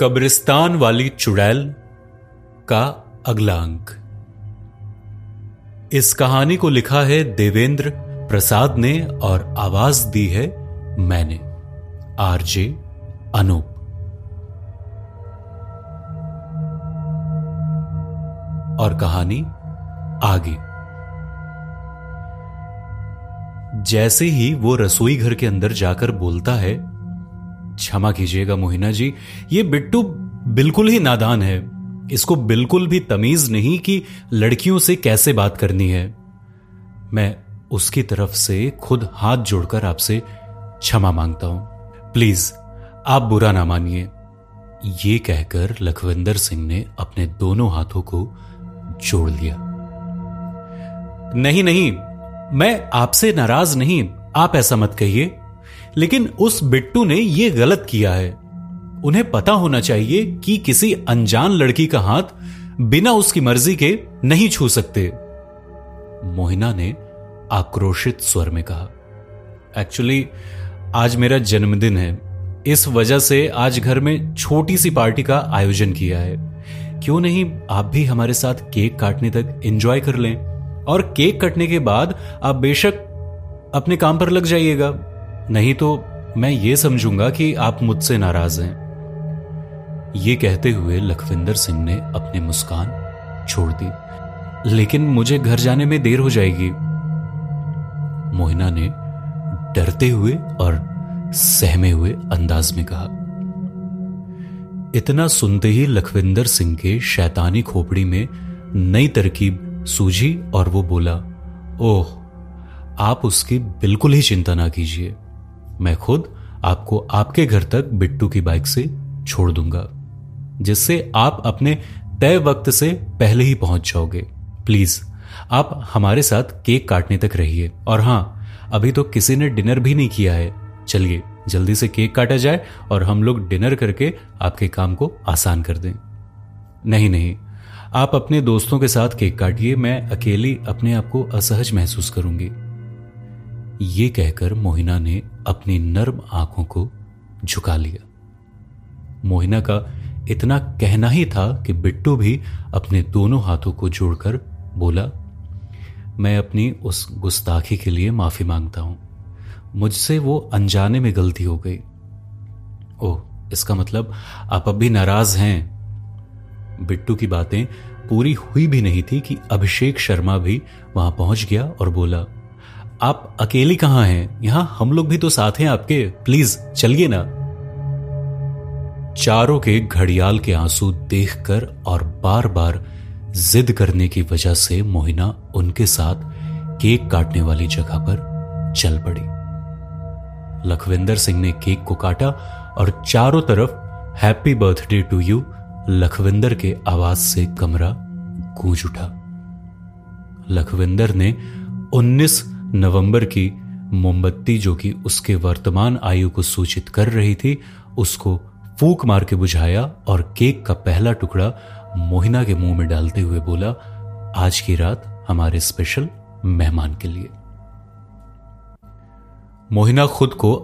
कब्रिस्तान वाली चुड़ैल का अगला अंक। इस कहानी को लिखा है देवेंद्र प्रसाद ने और आवाज़ दी है मैंने, आरजे अनूप। और कहानी आगे। जैसे ही वो रसोई घर के अंदर जाकर बोलता है क्षमा कीजिएगा मोहिना जी, ये बिट्टू बिल्कुल ही नादान है। इसको बिल्कुल भी तमीज नहीं कि लड़कियों से कैसे बात करनी है। मैं उसकी तरफ़ से खुद हाथ जोड़कर आपसे क्षमा माँगता हूँ। प्लीज़, आप बुरा ना मानिए। ये कहकर लखविंदर सिंह ने अपने दोनों हाथों को जोड़ लिया। नहीं नहीं, मैं आपसे नाराज़ नहीं, आप ऐसा मत कहिए। लेकिन उस बिट्टू ने यह गलत किया है। उन्हें पता होना चाहिए कि किसी अनजान लड़की का हाथ बिना उसकी मर्ज़ी के नहीं छू सकते। मोहिना ने आक्रोशित स्वर में कहा, एक्चुअली, आज मेरा जन्मदिन है। इस वजह से आज घर में छोटी सी पार्टी का आयोजन किया है। क्यों नहीं आप भी हमारे साथ केक काटने तक एंजॉय कर लें? और केक कटने के बाद आप बेशक अपने काम पर लग जाइएगा। नहीं तो मैं ये समझूँगा कि आप मुझसे नाराज़ हैं। ये कहते हुए लखविंदर सिंह ने अपनी मुस्कान छोड़ दी। लेकिन मुझे घर जाने में देर हो जाएगी। मोहिना ने डरते हुए और सहमे हुए अंदाज में कहा, इतना सुनते ही लखविंदर सिंह के शैतानी खोपड़ी में नई तरकीब सूझी और वो बोला, ओह, आप उसकी बिल्कुल ही चिंता ना कीजिए। मैं खुद आपको आपके घर तक बिट्टू की बाइक से छोड़ दूँगा, जिससे आप अपने तय वक्त से पहले ही पहुँच जाओगे। प्लीज़, आप हमारे साथ केक काटने तक रहिए। और हाँ, अभी तो किसी ने डिनर भी नहीं किया है। चलिए, जल्दी से केक काटा जाए और हम लोग डिनर करके आपके काम को आसान कर दें। नहीं नहीं, आप अपने दोस्तों के साथ केक काटिए। मैं अकेली अपने आप को असहज महसूस करूँगी। ये कहकर मोहिना ने अपनी नर्म आँखों को झुका लिया। मोहिना का इतना कहना ही था कि बिट्टू भी अपने दोनों हाथों को जोड़कर बोला, मैं अपनी उस गुस्ताखी के लिए माफ़ी माँगता हूँ। मुझसे वो अनजाने में गलती हो गई। ओह, इसका मतलब आप अब भी नाराज़ हैं? बिट्टू की बातें पूरी हुई भी नहीं थी कि अभिषेक शर्मा भी वहाँ पहुँच गया और बोला आप अकेली कहाँ हैं? यहाँ हम लोग भी तो साथ हैं आपके। प्लीज़, चलिए ना। चारों के घड़ियाल के आँसू देखकर और बार बार जिद करने की वजह से मोहिना उनके साथ केक काटने वाली जगह पर चल पड़ी। लखविंदर सिंह ने केक को काटा और चारों तरफ़ happy birthday to you, Lakhwinder के आवाज़ से कमरा गूंज उठा। लखविंदर ने 19 नवंबर की मोमबत्ती जो कि उसके वर्तमान आयु को सूचित कर रही थी, उसको फूक मार के बुझाया और केक का पहला टुकड़ा मोहिना के मुँह में डालते हुए बोला, आज की रात हमारे स्पेशल मेहमान के लिए। मोहिना खुद को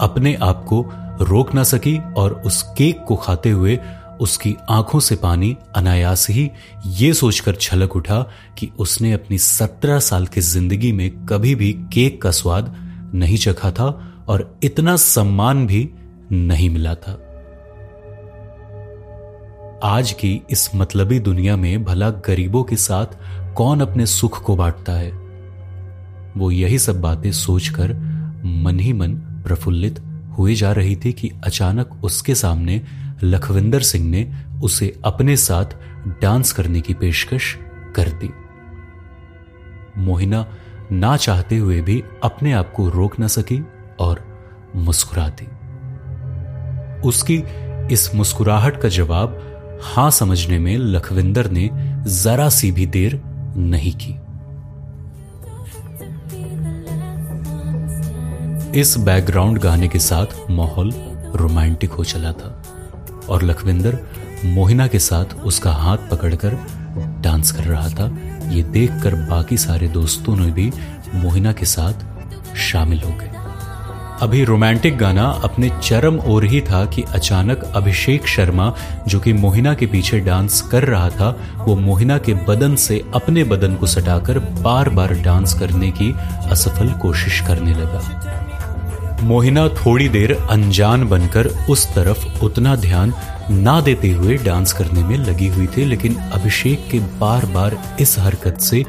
अपने आप को रोक ना सकी और उस केक को खाते हुए उसकी आँखों से पानी अनायास ही ये सोचकर छलक उठा कि उसने अपनी सत्रह साल की ज़िंदगी में कभी भी केक का स्वाद नहीं चखा था और इतना सम्मान भी नहीं मिला था। आज की इस मतलबी दुनिया में भला गरीबों के साथ कौन अपने सुख को बांटता है? वो यही सब बातें सोचकर मन ही मन प्रफुल्लित हुए जा रही थी कि अचानक उसके सामने लखविंदर सिंह ने उसे अपने साथ डांस करने की पेशकश कर दी। मोहिना ना चाहते हुए भी अपने आप को रोक न सकी और मुस्कुरा दी उसकी इस मुस्कुराहट का जवाब हाँ समझने में लखविंदर ने जरा सी भी देर नहीं की। इस बैकग्राउंड गाने के साथ माहौल रोमांटिक हो चला था। और लखविंदर मोहिना के साथ उसका हाथ पकड़कर डांस कर रहा था। ये देखकर बाकी सारे दोस्तों ने भी मोहिना के साथ शामिल हो गए। अभी रोमांटिक गाना अपने चरम ओर ही था कि अचानक अभिषेक शर्मा, जो कि मोहिना के पीछे डांस कर रहा था, वो मोहिना के बदन से अपने बदन को सटाकर बार बार डांस करने की असफल कोशिश करने लगा। मोहिना थोड़ी देर अनजान बनकर उस तरफ़ उतना ध्यान ना देते हुए डांस करने में लगी हुई थी, लेकिन अभिषेक के बार बार इस हरकत से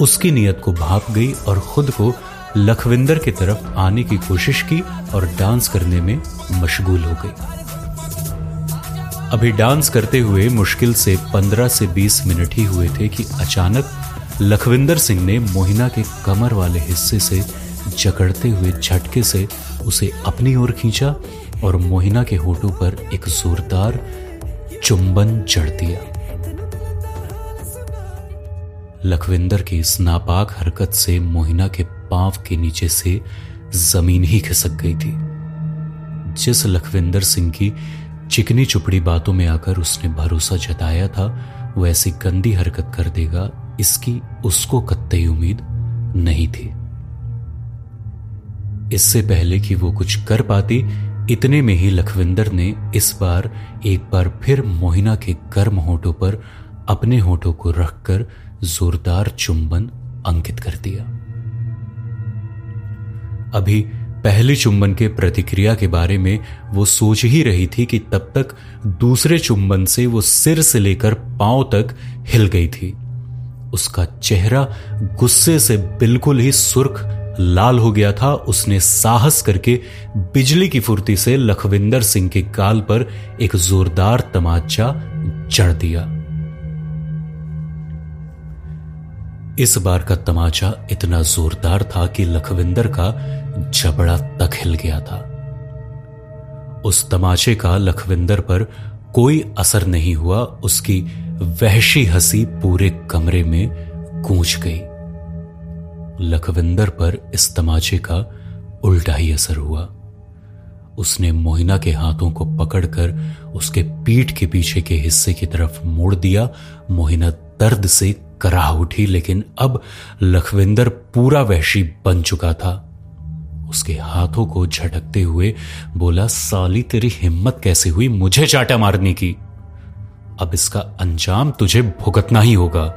उसकी नीयत को भाप गई और खुद को लखविंदर की तरफ़ आने की कोशिश की और डांस करने में मशगूल हो गई। अभी डांस करते हुए मुश्किल से 15 से 20 मिनट ही हुए थे कि अचानक लखविंदर सिंह ने मोहिना के कमर वाले हिस्से से जकड़ते हुए झटके से उसे अपनी ओर खींचा और मोहिना के होठों पर एक जोरदार चुंबन जड़ दिया। लखविंदर की इस नापाक हरकत से मोहिना के पाँव के नीचे से ज़मीन ही खिसक गई थी। जिस लखविंदर सिंह की चिकनी चुपड़ी बातों में आकर उसने भरोसा जताया था वो ऐसी गंदी हरकत कर देगा, इसकी उसको कत्ते उम्मीद नहीं थी। इससे पहले कि वो कुछ कर पाती, इतने में ही लखविंदर ने इस बार एक बार फिर मोहिना के गर्म होठों पर अपने होठों को रखकर जोरदार चुंबन अंकित कर दिया। अभी पहले चुंबन के प्रतिक्रिया के बारे में वो सोच ही रही थी कि तब तक दूसरे चुंबन से वो सिर से लेकर पाँव तक हिल गई थी। उसका चेहरा गुस्से से बिल्कुल ही सुर्ख लाल हो गया था, उसने साहस करके बिजली की फुर्ती से लखविंदर सिंह के काल पर एक जोरदार तमाचा चढ़ दिया। इस बार का तमाचा इतना जोरदार था कि लखविंदर का जबड़ा तक हिल गया था। उस तमाचे का लखविंदर पर कोई असर नहीं हुआ, उसकी वहशी हँसी पूरे कमरे में गूंज गई। लखविंदर पर इस तमाचे का उल्टा ही असर हुआ। उसने मोहिना के हाथों को पकड़कर उसके पीठ के पीछे के हिस्से की तरफ़ मोड़ दिया। मोहिना दर्द से कराह उठी, लेकिन अब लखविंदर पूरा वहशी बन चुका था। उसके हाथों को झटकते हुए बोला, साली, तेरी हिम्मत कैसे हुई मुझे चाटा मारने की? अब इसका अंजाम तुझे भुगतना ही होगा।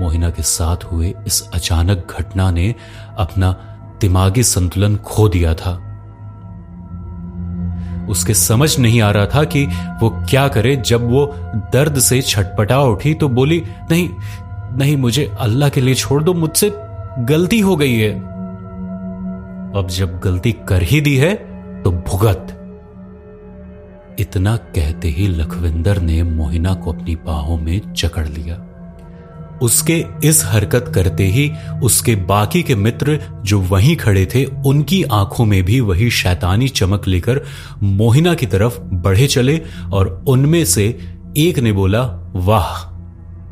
मोहिना के साथ हुए इस अचानक घटना ने अपना दिमागी संतुलन खो दिया था। उसके समझ नहीं आ रहा था कि वो क्या करे। जब वो दर्द से छटपटा उठी तो बोली, नहीं नहीं, मुझे अल्लाह के लिए छोड़ दो, मुझसे गलती हो गई है। अब जब गलती कर ही दी है तो भुगत। इतना कहते ही लखविंदर ने मोहिना को अपनी बाहों में जकड़ लिया। उसके इस हरकत करते ही उसके बाकी के मित्र जो वहीं खड़े थे, उनकी आँखों में भी वही शैतानी चमक लेकर मोहिना की तरफ़ बढ़े चले और उनमें से एक ने बोला, वाह,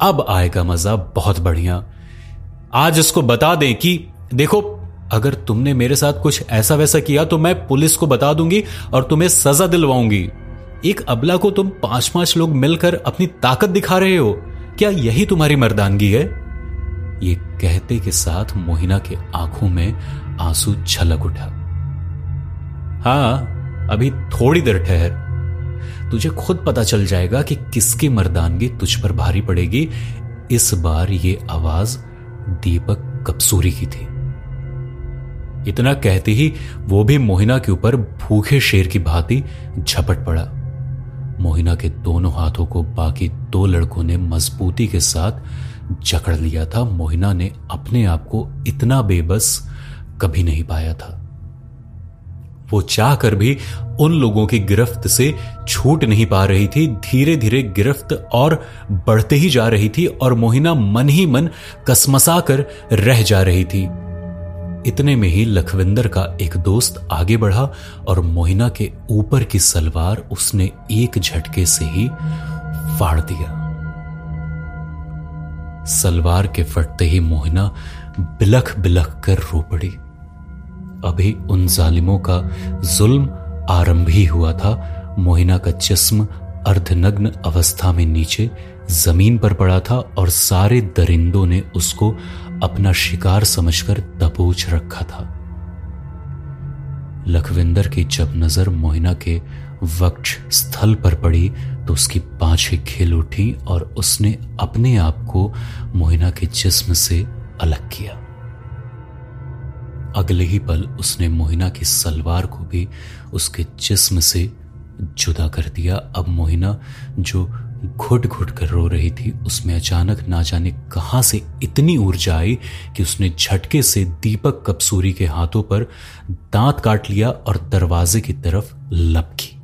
अब आएगा मज़ा बहुत बढ़िया। आज इसको बता दें कि, देखो, अगर तुमने मेरे साथ कुछ ऐसा वैसा किया तो मैं पुलिस को बता दूँगी और तुम्हें सजा दिलवाऊँगी। एक अबला को तुम पाँच पाँच लोग मिलकर अपनी ताकत दिखा रहे हो। क्या यही तुम्हारी मर्दानगी है? ये कहते के साथ मोहिना के आँखों में आँसू छलक उठा। हाँ, अभी थोड़ी देर ठहर। तुझे खुद पता चल जाएगा कि किसकी मर्दानगी तुझ पर भारी पड़ेगी। इस बार ये आवाज़ दीपक कपसूरी की थी। इतना कहते ही वो भी मोहिना के ऊपर भूखे शेर की भांति झपट पड़ा। मोहिना के दोनों हाथों को बाकी दो लड़कों ने मजबूती के साथ जकड़ लिया था। मोहिना ने अपने आप को इतना बेबस कभी नहीं पाया था। वो चाह कर भी उन लोगों की गिरफ्त से छूट नहीं पा रही थी। धीरे धीरे गिरफ्त और बढ़ते ही जा रही थी और मोहिना मन ही मन कसमसा कर रह जा रही थी। इतने में ही लखविंदर का एक दोस्त आगे बढ़ा और मोहिना के ऊपर की सलवार उसने एक झटके से ही फाड़ दिया। सलवार के फटते ही मोहिना बिलख बिलख कर रो पड़ी। अभी उन जालिमों का जुल्म आरंभ ही हुआ था। मोहिना का जिस्म अर्धनग्न अवस्था में नीचे ज़मीन पर पड़ा था और सारे दरिंदों ने उसको अपना शिकार समझकर दबोच रखा था। लखविंदर की जब नज़र मोहिना के वक्ष स्थल पर पड़ी तो उसकी बाछें खिल उठी और उसने अपने आप को मोहिना के जिस्म से अलग किया। अगले ही पल उसने मोहिना की सलवार को भी उसके जिस्म से जुदा कर दिया। अब मोहिना, जो घुट घुट कर रो रही थी। उसमें अचानक ना जाने कहाँ से इतनी ऊर्जा आई कि उसने झटके से दीपक कपसूरी के हाथों पर दांत काट लिया और दरवाजे की तरफ़ लपकी।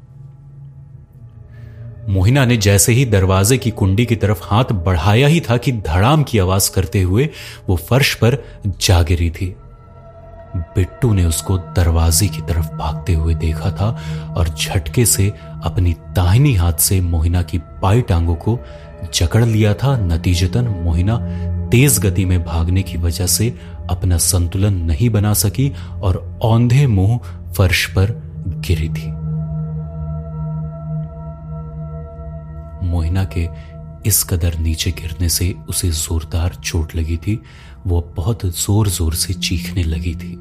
मोहिना ने जैसे ही दरवाजे की कुंडी की तरफ़ हाथ बढ़ाया ही था कि धड़ाम की आवाज़ करते हुए वो फर्श पर जा गिरी थी। बिट्टू ने उसको दरवाजे की तरफ़ भागते हुए देखा था और झटके से अपनी दाहिनी हाथ से मोहिना की पाई टांगों को जकड़ लिया था। नतीजतन मोहिना तेज गति में भागने की वजह से अपना संतुलन नहीं बना सकी और औंधे मुँह फर्श पर गिरी थी। मोहिना के इस कदर नीचे गिरने से उसे जोरदार चोट लगी थी। वो बहुत ज़ोर ज़ोर से चीखने लगी थी।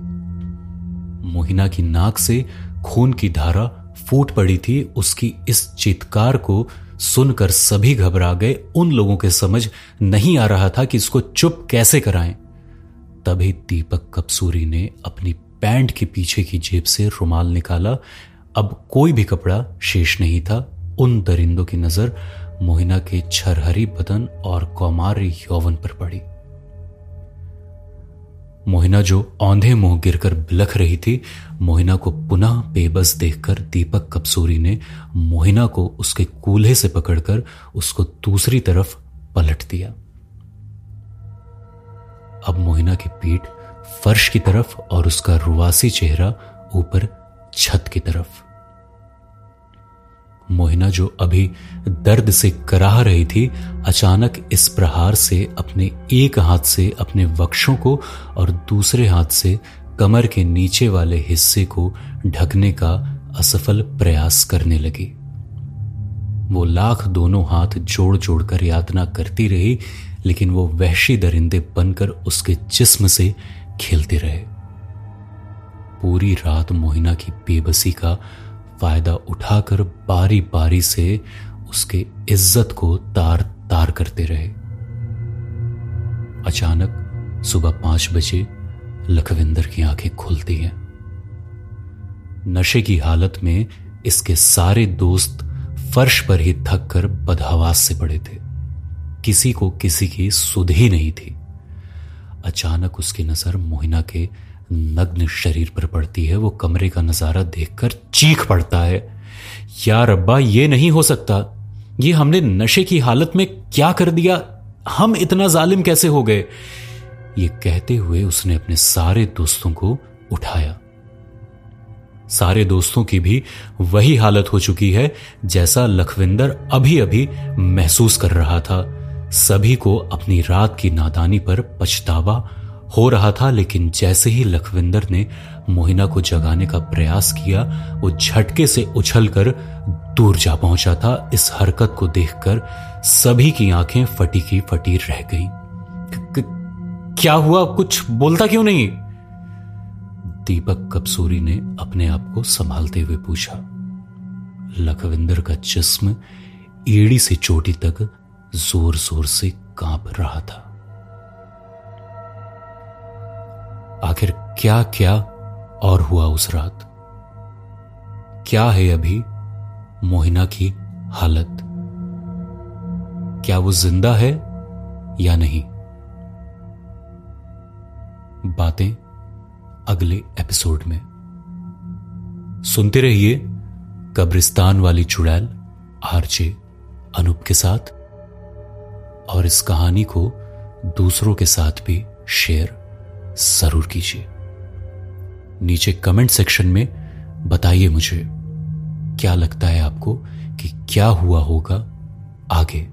मोहिना की नाक से खून की धारा फूट पड़ी थी। उसकी इस चित्कार को सुनकर सभी घबरा गए। उन लोगों के समझ नहीं आ रहा था कि इसको चुप कैसे कराएँ। तभी दीपक कपसूरी ने अपनी पैंट के पीछे की जेब से रुमाल निकाला। अब कोई भी कपड़ा शेष नहीं था। उन दरिंदों की नज़र मोहिना के छरहरी बदन और कौमार यौवन पर पड़ी। मोहिना जो औंधे मुँह गिरकर बिलख रही थी, मोहिना को पुनः बेबस देखकर दीपक कपसूरी ने मोहिना को उसके कूल्हे से पकड़कर उसको दूसरी तरफ़ पलट दिया। अब मोहिना की पीठ फर्श की तरफ़ और उसका रुवासी चेहरा ऊपर छत की तरफ़। मोहिना जो अभी दर्द से कराह रही थी, अचानक इस प्रहार से अपने एक हाथ से अपने वक्षों को और दूसरे हाथ से कमर के नीचे वाले हिस्से को ढकने का असफल प्रयास करने लगी। वो लाख दोनों हाथ जोड़ जोड़कर यातना करती रही, लेकिन वो वहशी दरिंदे बनकर उसके जिस्म से खेलते रहे। पूरी रात मोहिना की बेबसी का फ़ायदा उठाकर बारी बारी से उसके इज़्ज़त को तार तार करते रहे। अचानक सुबह पाँच बजे लखविंदर की आँखें खुलती हैं। नशे की हालत में इसके सारे दोस्त फर्श पर ही थक कर बदहवास से पड़े थे। किसी को किसी की सुध ही नहीं थी। अचानक उसकी नज़र मोहिना के नग्न शरीर पर पड़ती है, वो कमरे का नज़ारा देखकर चीख पड़ता है। यार अब्बा ये नहीं हो सकता। ये हमने नशे की हालत में क्या कर दिया? हम इतना जालिम कैसे हो गए? ये कहते हुए उसने अपने सारे दोस्तों को उठाया। सारे दोस्तों की भी वही हालत हो चुकी है, जैसा लखविंदर अभी अभी महसूस कर रहा था। सभी को अपनी रात की नादानी पर पछतावा हो रहा था, लेकिन जैसे ही लखविंदर ने मोहिना को जगाने का प्रयास किया, वो झटके से उछलकर दूर जा पहुँचा था। इस हरकत को देखकर सभी की आँखें फटी की फटी रह गई। क्या हुआ? कुछ बोलता क्यों नहीं? दीपक कपसूरी ने अपने आप को संभालते हुए पूछा। लखविंदर का जिस्म एड़ी से चोटी तक ज़ोर ज़ोर से काँप रहा था। आखिर क्या क्या और हुआ उस रात? क्या है अभी मोहिना की हालत? क्या वो ज़िंदा है या नहीं? बातें अगले एपिसोड में। सुनते रहिए कब्रिस्तान वाली चुड़ैल, आरजे, अनूप के साथ, और इस कहानी को दूसरों के साथ भी शेयर ज़रूर कीजिए। नीचे कमेंट सेक्शन में बताइए मुझे, क्या लगता है आपको कि क्या हुआ होगा आगे?